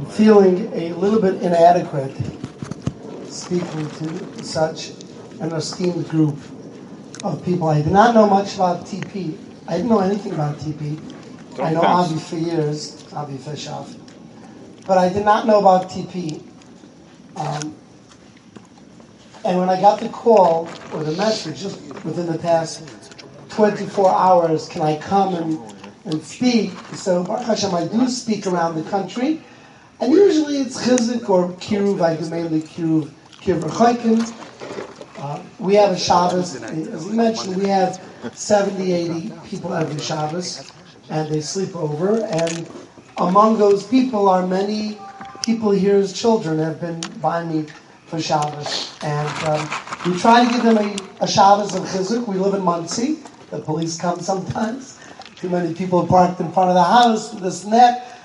I'm feeling a little bit inadequate speaking to such an esteemed group of people. I did not know much about TP. I didn't know anything about TP. Don't I know pass. Avi for years, Avi Fishoff. But I did not know about TP. Um, and when I got the call or the message just within the past 24 hours, can I come and, and speak? So Baruch Hashem, I do speak around the country. And usually it's chizik or kiruv. I do mainly kiruv, kiruv uh, We have a Shabbos. As we mentioned, we have 70, 80 people every Shabbos, and they sleep over. And among those people are many people here's children have been by me for Shabbos. And um, we try to give them a, a Shabbos of Chizuk. We live in Monsey. The police come sometimes. Too many people parked in front of the house, this and that.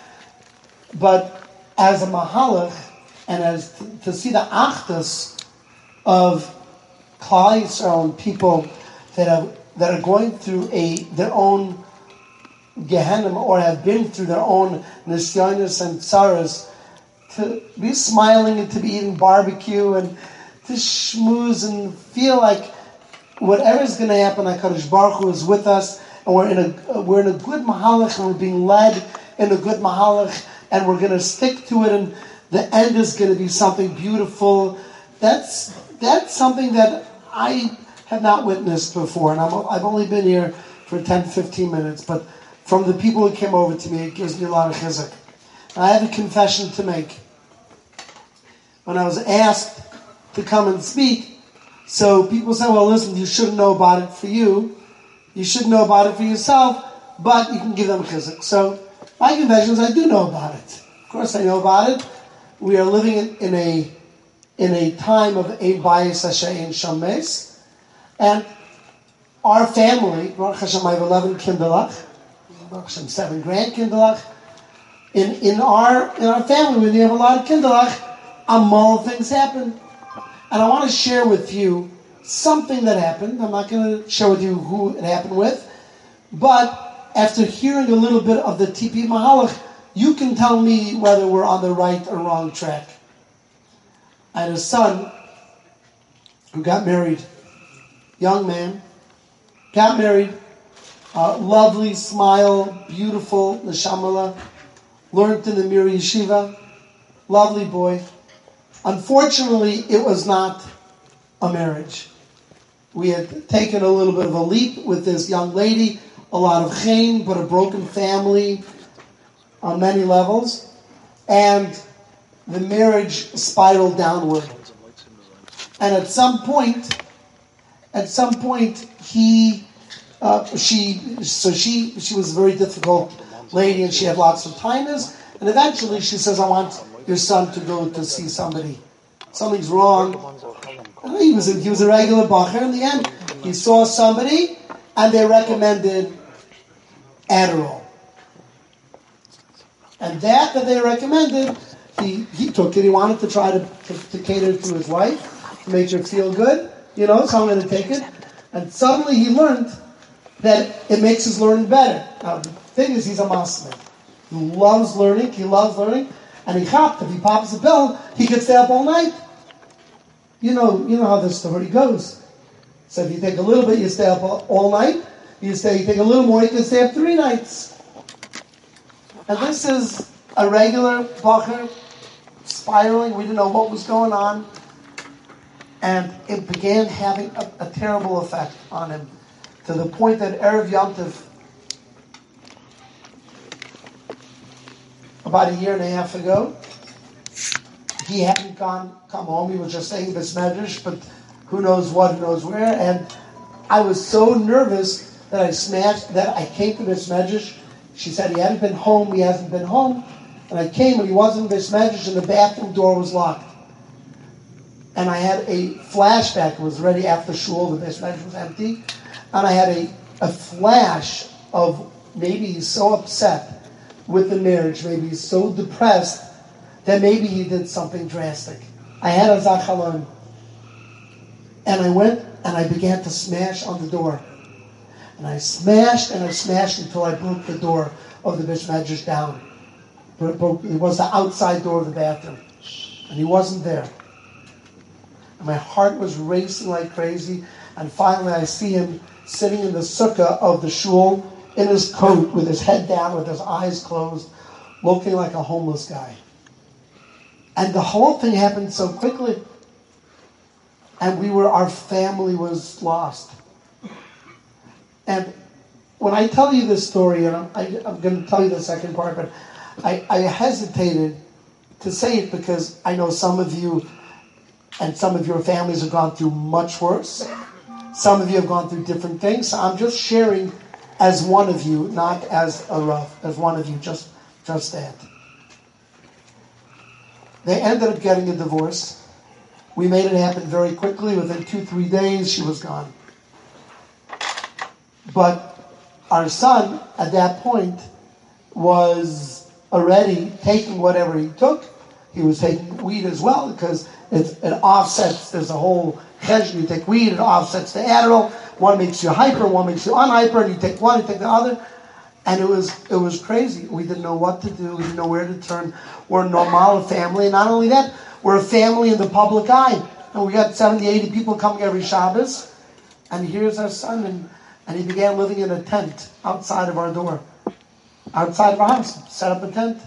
But as a Mahalach, and as to, see the Achdus of Klal Yisrael people that have that are going through a their own Gehenna or have been through their own nisyonis and tsaras, to be smiling and to be eating barbecue and to schmooze and feel like whatever is going to happen, HaKadosh Baruch Hu is with us, and we're in a we're in a good mahalach, and we're being led in a good mahalach, and we're going to stick to it, and the end is going to be something beautiful. That's that's something that I have not witnessed before, and i have only been here for 10, 15 minutes, but from the people who came over to me, it gives me a lot of chizuk. I have a confession to make. When I was asked to come and speak, so people say, well, listen, you shouldn't know about it for you. You should know about it for yourself, but you can give them chizuk. So my confession is I do know about it. Of course I know about it. We are living in a in a time of a bias and shames. And our family, Baruch Hashem, I have 11 kinderlach, Baruch Hashem, 7 grand grandkinderlach. In, in, our, in our family, when you have a lot of kinderlach, amal things happen. And I want to share with you something that happened. I'm not going to share with you who it happened with. But after hearing a little bit of the TP Mahalach, you can tell me whether we're on the right or wrong track. I had a son who got married young man, got married, uh, lovely smile, beautiful, neshamala, learned in the Mir Yeshiva, lovely boy. Unfortunately, it was not a marriage. We had taken a little bit of a leap with this young lady, a lot of chain, but a broken family on many levels. And the marriage spiraled downward. And at some point, at some point he uh, she so she she was a very difficult lady and she had lots of timers. And eventually she says I want your son to go to see somebody. Something's wrong. He was a, he was a regular bacher. In the end he saw somebody and they recommended Adderall and that that they recommended he, he took it he wanted to try to, to, to cater to his wife to make her feel good you know, so I'm going to take it. And suddenly he learned that it makes his learning better. Now, the thing is, he's a masmid. He loves learning, he loves learning, and he hopped. If he pops a pill, he could stay up all night. You know, you know how the story goes. So if you take a little bit, you stay up all night. You stay, you take a little more, you can stay up three nights. And this is a regular bacher spiraling. We didn't know what was going on. And it began having a, a terrible effect on him to the point that Erev Yontif, about a year and a half ago, he hadn't gone come home. He was just saying this medrash, but who knows what, who knows where. And I was so nervous that I smashed that I came to beis medrash. She said he hadn't been home. He hasn't been home. And I came and he wasn't beis medrash, and the bathroom door was locked and I had a flashback. It was ready after shul. The bishmesh was empty, and I had a, a flash of maybe he's so upset with the marriage, maybe he's so depressed that maybe he did something drastic. I had a zachalon, and I went and I began to smash on the door, and I smashed and I smashed until I broke the door of the bishmedrash down. It was the outside door of the bathroom. And he wasn't there. And my heart was racing like crazy. And finally, I see him sitting in the sukkah of the shul in his coat with his head down, with his eyes closed, looking like a homeless guy. And the whole thing happened so quickly. And we were, our family was lost. And when I tell you this story, and I'm, I, am going to tell you the second part, but I, I hesitated to say it because I know some of you and some of your families have gone through much worse. Some of you have gone through different things. So I'm just sharing as one of you, not as a rough, as one of you, just, just that. They ended up getting a divorce. We made it happen very quickly. Within two, three days, she was gone. But our son, at that point, was already taking whatever he took. He was taking weed as well because it, it offsets. There's a whole hedge. You take weed, it offsets the Adderall. One makes you hyper, one makes you unhyper, and you take one, you take the other. And it was it was crazy. We didn't know what to do. We didn't know where to turn. We're a normal family. Not only that, we're a family in the public eye. And we got 70, 80 people coming every Shabbos. And here's our son. And, and he began living in a tent outside of our door. Outside of our house. Set up a tent.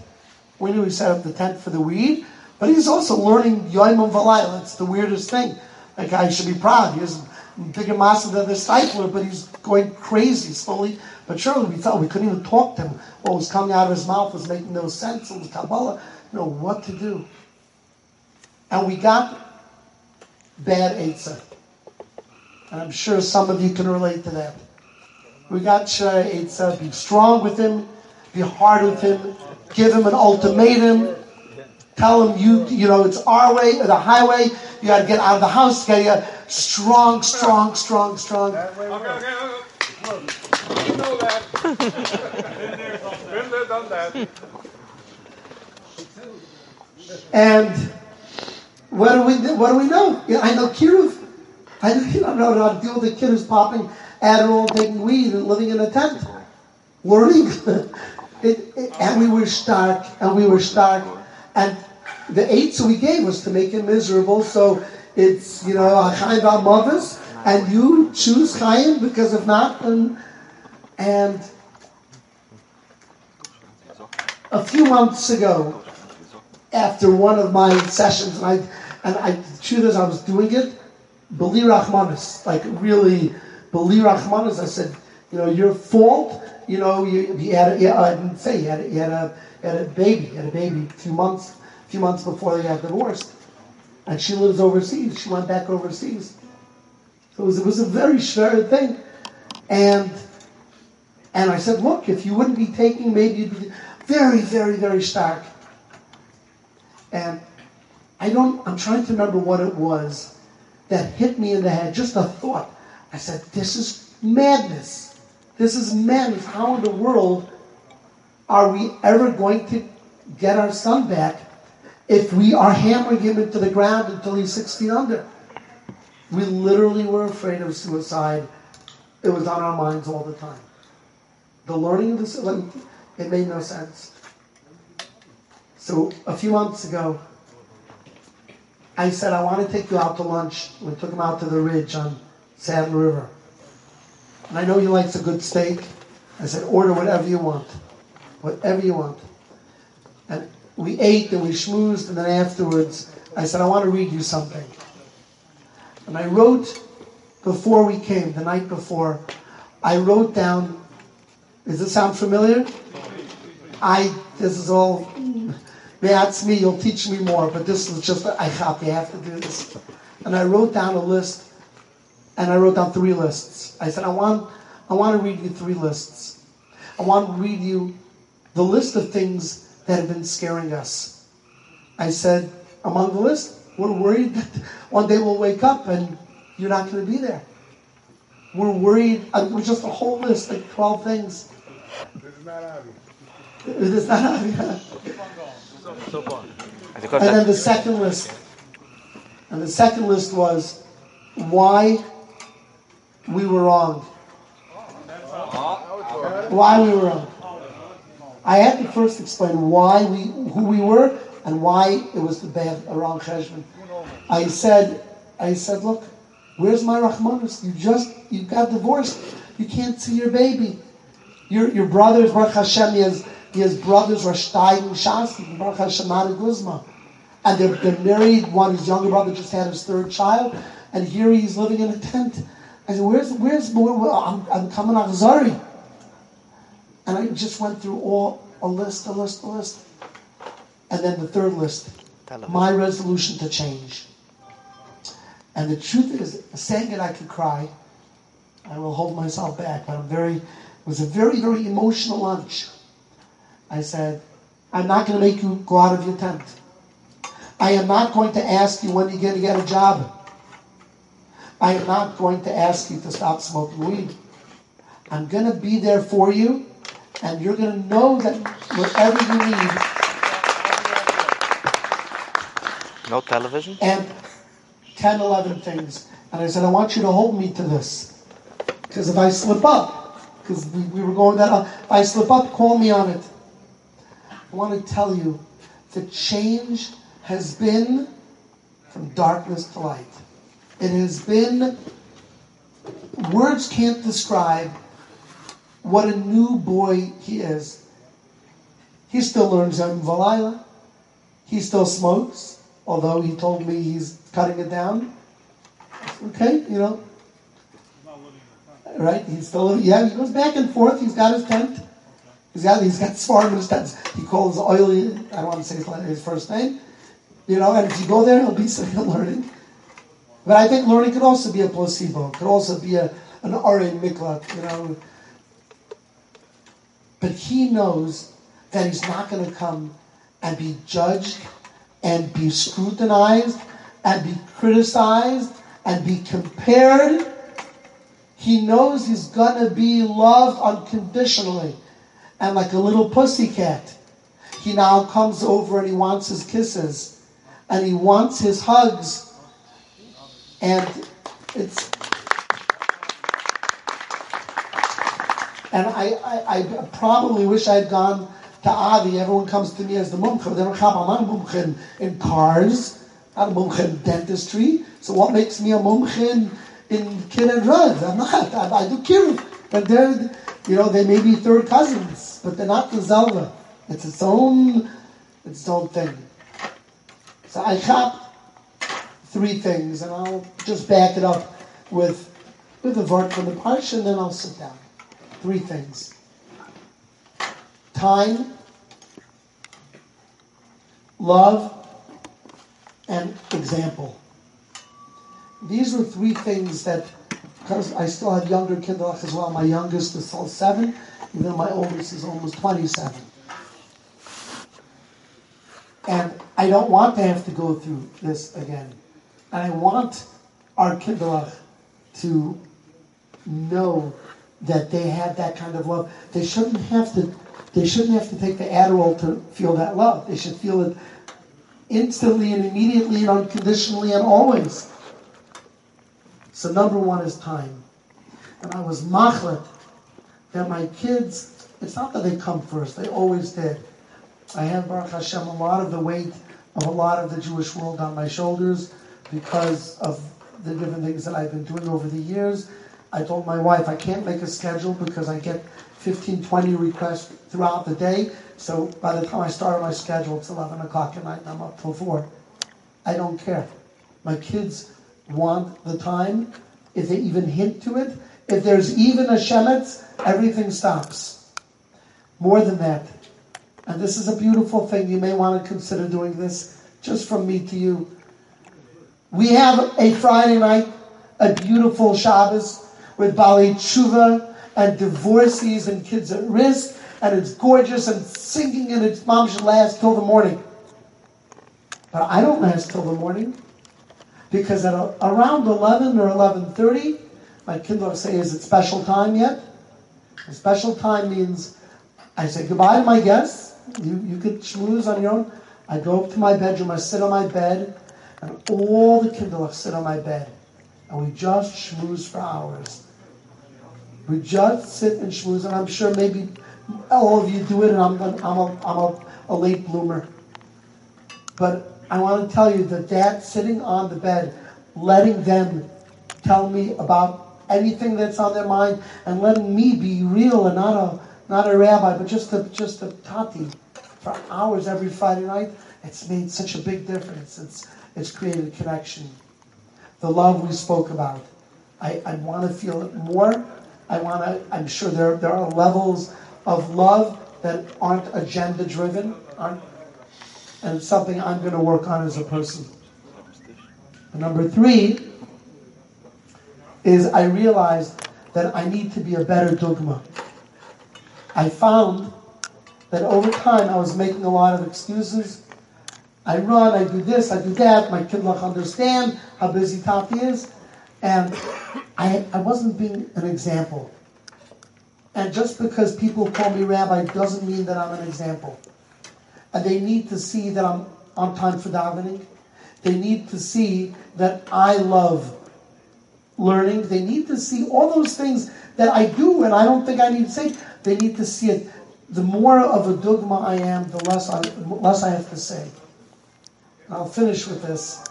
We knew he set up the tent for the weed. But he's also learning Yoimim Valayla. It's the weirdest thing. That guy should be proud. He's bigger master than the discipler, but he's going crazy slowly. But surely we felt we couldn't even talk to him. What was coming out of his mouth was making no sense. It was Kabbalah. You know what to do. And we got bad Eitzah. And I'm sure some of you can relate to that. We got Shara Eitzah. Be strong with him. Be hard with him. Give him an ultimatum. Tell him you you know it's our way or the highway. You got to get out of the house. Get you strong, strong, strong, strong. Okay, okay, okay know that. Been there, done that. And what do we what do we know? I know Kiruv. I don't know how to deal with a kid who's popping Adderall, taking weed, and living in a tent, learning. it, it, and we were stark, and we were stark, and the eight we gave was to make him miserable. So it's you know of mothers, and you choose Chaim because if not, then and a few months ago, after one of my sessions, and I, and I, truth is, I was doing it, Beli Rahmanis, like really, Beli Rahmanis, I said, you know, your fault, you know, you, you had, a, yeah, uh, I didn't say, you had, a, you had a, you had a baby, you had a baby a few months, few months before they got divorced. And she lives overseas. She went back overseas. So it was, it was a very schwer thing. And and I said, look, if you wouldn't be taking, maybe you'd be very, very, very stark. And I don't, I'm trying to remember what it was that hit me in the head, just a thought. I said, this is madness. This is madness. How in the world are we ever going to get our son back if we are hammering him into the ground until he's six feet under? We literally were afraid of suicide. It was on our minds all the time. The learning of this, it made no sense. So a few months ago, I said, I want to take you out to lunch. We took him out to the ridge on Saddle River. And I know he likes a good steak. I said, order whatever you want. Whatever you want. And we ate and we schmoozed, and then afterwards, I said, I want to read you something. And I wrote before we came, the night before, I wrote down does it sound familiar? I, this is all, that's me, you'll teach me more, but this is just, I have, you have to do this. And I wrote down a list, and I wrote down three lists. I said, I want, I want to read you three lists. I want to read you the list of things that have been scaring us. I said, among the list, we're worried that one day we'll wake up and you're not going to be there. We're worried, uh, just a whole list, like 12 things it is not obvious. So far. And then the second list. And the second list was why we were wrong. Why we were wrong. I had to first explain why we, who we were, and why it was the bad, a wrong cheshbon. I said, I said, look, where's my Rahmanis? You just, you got divorced. You can't see your baby. Your, your brothers, Baruch Hashem, he has, has brothers, Rashtay and Shasi, Baruch Hashem, Guzma. And they're, they're married. One, his younger brother just had his third child. And here he's living in a tent. I said, where's, where's, where, where, I'm, I'm coming on Zari. And I just went through all, a list, a list, a list. And then the third list, my resolution to change. And the truth is, saying it I could cry. I will hold myself back, but I'm very, it was a very, very emotional lunch. I said, I'm not going to make you go out of your tent. I am not going to ask you when you're going to get a job. I am not going to ask you to stop smoking weed. I'm going to be there for you, and you're going to know that whatever you need. No television? And 10, 11 things. And I said, I want you to hold me to this. Because if I slip up, because we, we were going that, if I slip up, call me on it. I want to tell you the change has been from darkness to light. It has been, words can't describe what a new boy he is. He still learns Yom Valayla. He still smokes, although he told me he's cutting it down. Okay, you know. Right? He's still yeah, he goes back and forth. He's got his tent. He's got he's got smart tent. He calls oily I don't want to say his, his first name. You know, and if you go there he'll be still learning. But I think learning could also be a placebo, could also be a, an Arin Miklat, you know. But he knows that he's not going to come and be judged and be scrutinized and be criticized and be compared. He knows he's going to be loved unconditionally and like a little pussycat. He now comes over and he wants his kisses and he wants his hugs and it's and I, I, I probably wish I'd gone to Avi. Everyone comes to me as the mumcha. They don't I'm not a in, cars, not a in dentistry. So what makes me a mumcha in, in kid and drugs? I'm not. I, I do kiruv. But they're, you know, they may be third cousins, but they're not the Zelda. It's its own, its own thing. So I chop three things, and I'll just back it up with with a vert from the parsha, and then I'll sit down. Three things: time, love, and example. These are three things that, because I still have younger kindlech as well. My youngest is seven, even though my oldest is almost twenty-seven. And I don't want to have to go through this again. And I want our kindlech to know that they have that kind of love. They shouldn't have to. They shouldn't have to take the Adderall to feel that love. They should feel it instantly and immediately and unconditionally and always. So number one is time. And I was machlet that my kids. It's not that they come first. They always did. I have Baruch Hashem a lot of the weight of a lot of the Jewish world on my shoulders because of the different things that I've been doing over the years. I told my wife I can't make a schedule because I get 15, 20 requests throughout the day. So by the time I start my schedule, it's 11 o'clock at night and I'm up till 4. I don't care. My kids want the time. If they even hint to it, if there's even a shemetz, everything stops. More than that. And this is a beautiful thing. You may want to consider doing this just from me to you. We have a Friday night, a beautiful Shabbos with Bali Tshuva and divorcees and kids at risk, and it's gorgeous and singing, and its mom should last till the morning. But I don't last till the morning because at a, around 11 or 11:30, my kindle say, "Is it special time yet?" Special time means I say goodbye to my guests. You you could schmooze on your own. I go up to my bedroom. I sit on my bed and all the kindlech sit on my bed, and we just schmooze for hours. We just sit and schmooze, and I'm sure maybe all of you do it, and I'm, I'm, a, I'm a, a late bloomer. But I want to tell you that that sitting on the bed, letting them tell me about anything that's on their mind, and letting me be real and not a not a rabbi, but just a just a tati for hours every Friday night, it's made such a big difference. It's it's created connection. The love we spoke about. I, I want to feel it more. I want to. I'm sure there there are levels of love that aren't agenda driven, aren't and something I'm going to work on as a person. number three is I realized that I need to be a better dugma. I found that over time I was making a lot of excuses. I run, I do this, I do that, my kid don't understand how busy Tati is, and I, I wasn't being an example. And just because people call me rabbi doesn't mean that I'm an example and they need to see that I'm on time for davening. They need to see that I love learning. They need to see all those things that I do, and I don't think I need to say. They need to see it. The more of a dugma I am, the less I, less I have to say. I'll finish with this.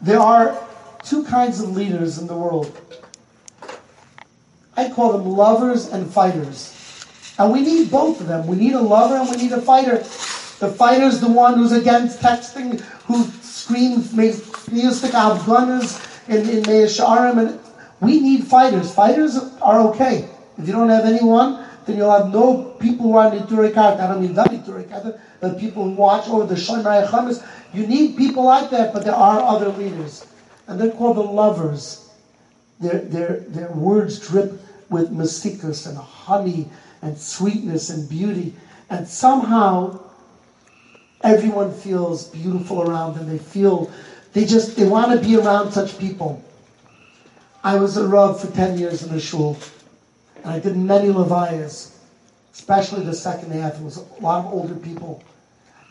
There are two kinds of leaders in the world. I call them lovers and fighters. And we need both of them. We need a lover and we need a fighter. The fighter's the one who's against texting, who screams music gunners in, in Mea Shearim. And we need fighters. Fighters are okay. If you don't have anyone, then you'll have no people who are Neturei Karta. I don't mean that Neturei Karta, but people who watch over the Shonai Chamis. You need people like that, but there are other leaders. And they're called the lovers. Their, their, their words drip with masikas and honey and sweetness and beauty. And somehow everyone feels beautiful around them. They feel, they just, they want to be around such people. I was a Rav for 10 years in a shul, and I did many Levias, especially the second half. It was a lot of older people.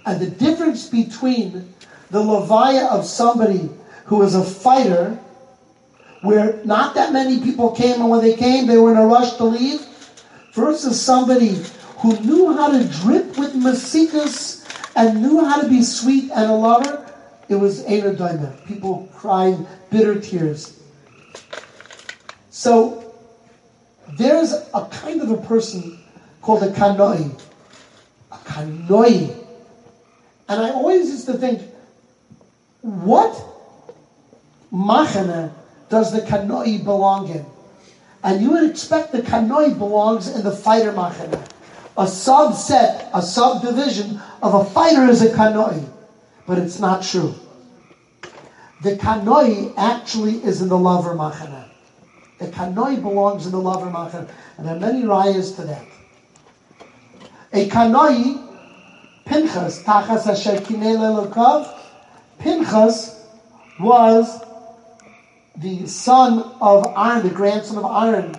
And the difference between the Levaya of somebody who is a fighter, where not that many people came, and when they came, they were in a rush to leave, versus somebody who knew how to drip with masikas and knew how to be sweet and a lover, it was Einer Daima. People crying bitter tears. So there's a kind of a person called a kanoi. A kanoi. And I always used to think, what machana does the kanoi belong in? And you would expect the kanoi belongs in the fighter machana. A subset, a subdivision of a fighter is a kanoi. But it's not true. The kanoi actually is in the lover machana. The kanoi belongs in the lover machana. And there are many rayas to that. A kanoi, Pinchas, Tachas Asher Kinei Pinchas was the son of Aaron, the grandson of Aaron.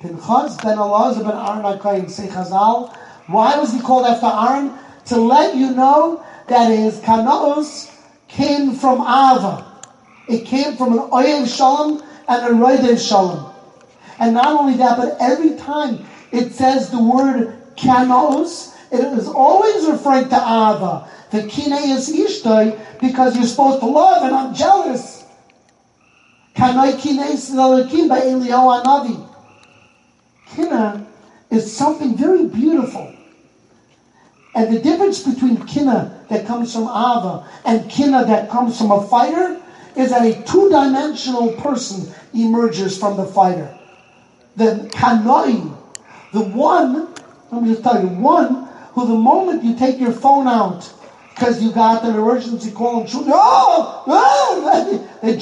Pinchas ben Elazar ben Aaron HaKoyin, say Chazal. Why was he called after Aaron? To let you know that his kanaos came from Ava. It came from an oil shalom and a roidev shalom. And not only that, but every time it says the word kanaos, it is always referring to Ava. The kine is ishtoi because you're supposed to love and I'm jealous. Kina is something very beautiful. And the difference between kina that comes from Ava and kina that comes from a fighter is that a two-dimensional person emerges from the fighter. The kanoi, the one, let me just tell you, one who the moment you take your phone out because you got an emergency call and shoot, oh, oh, they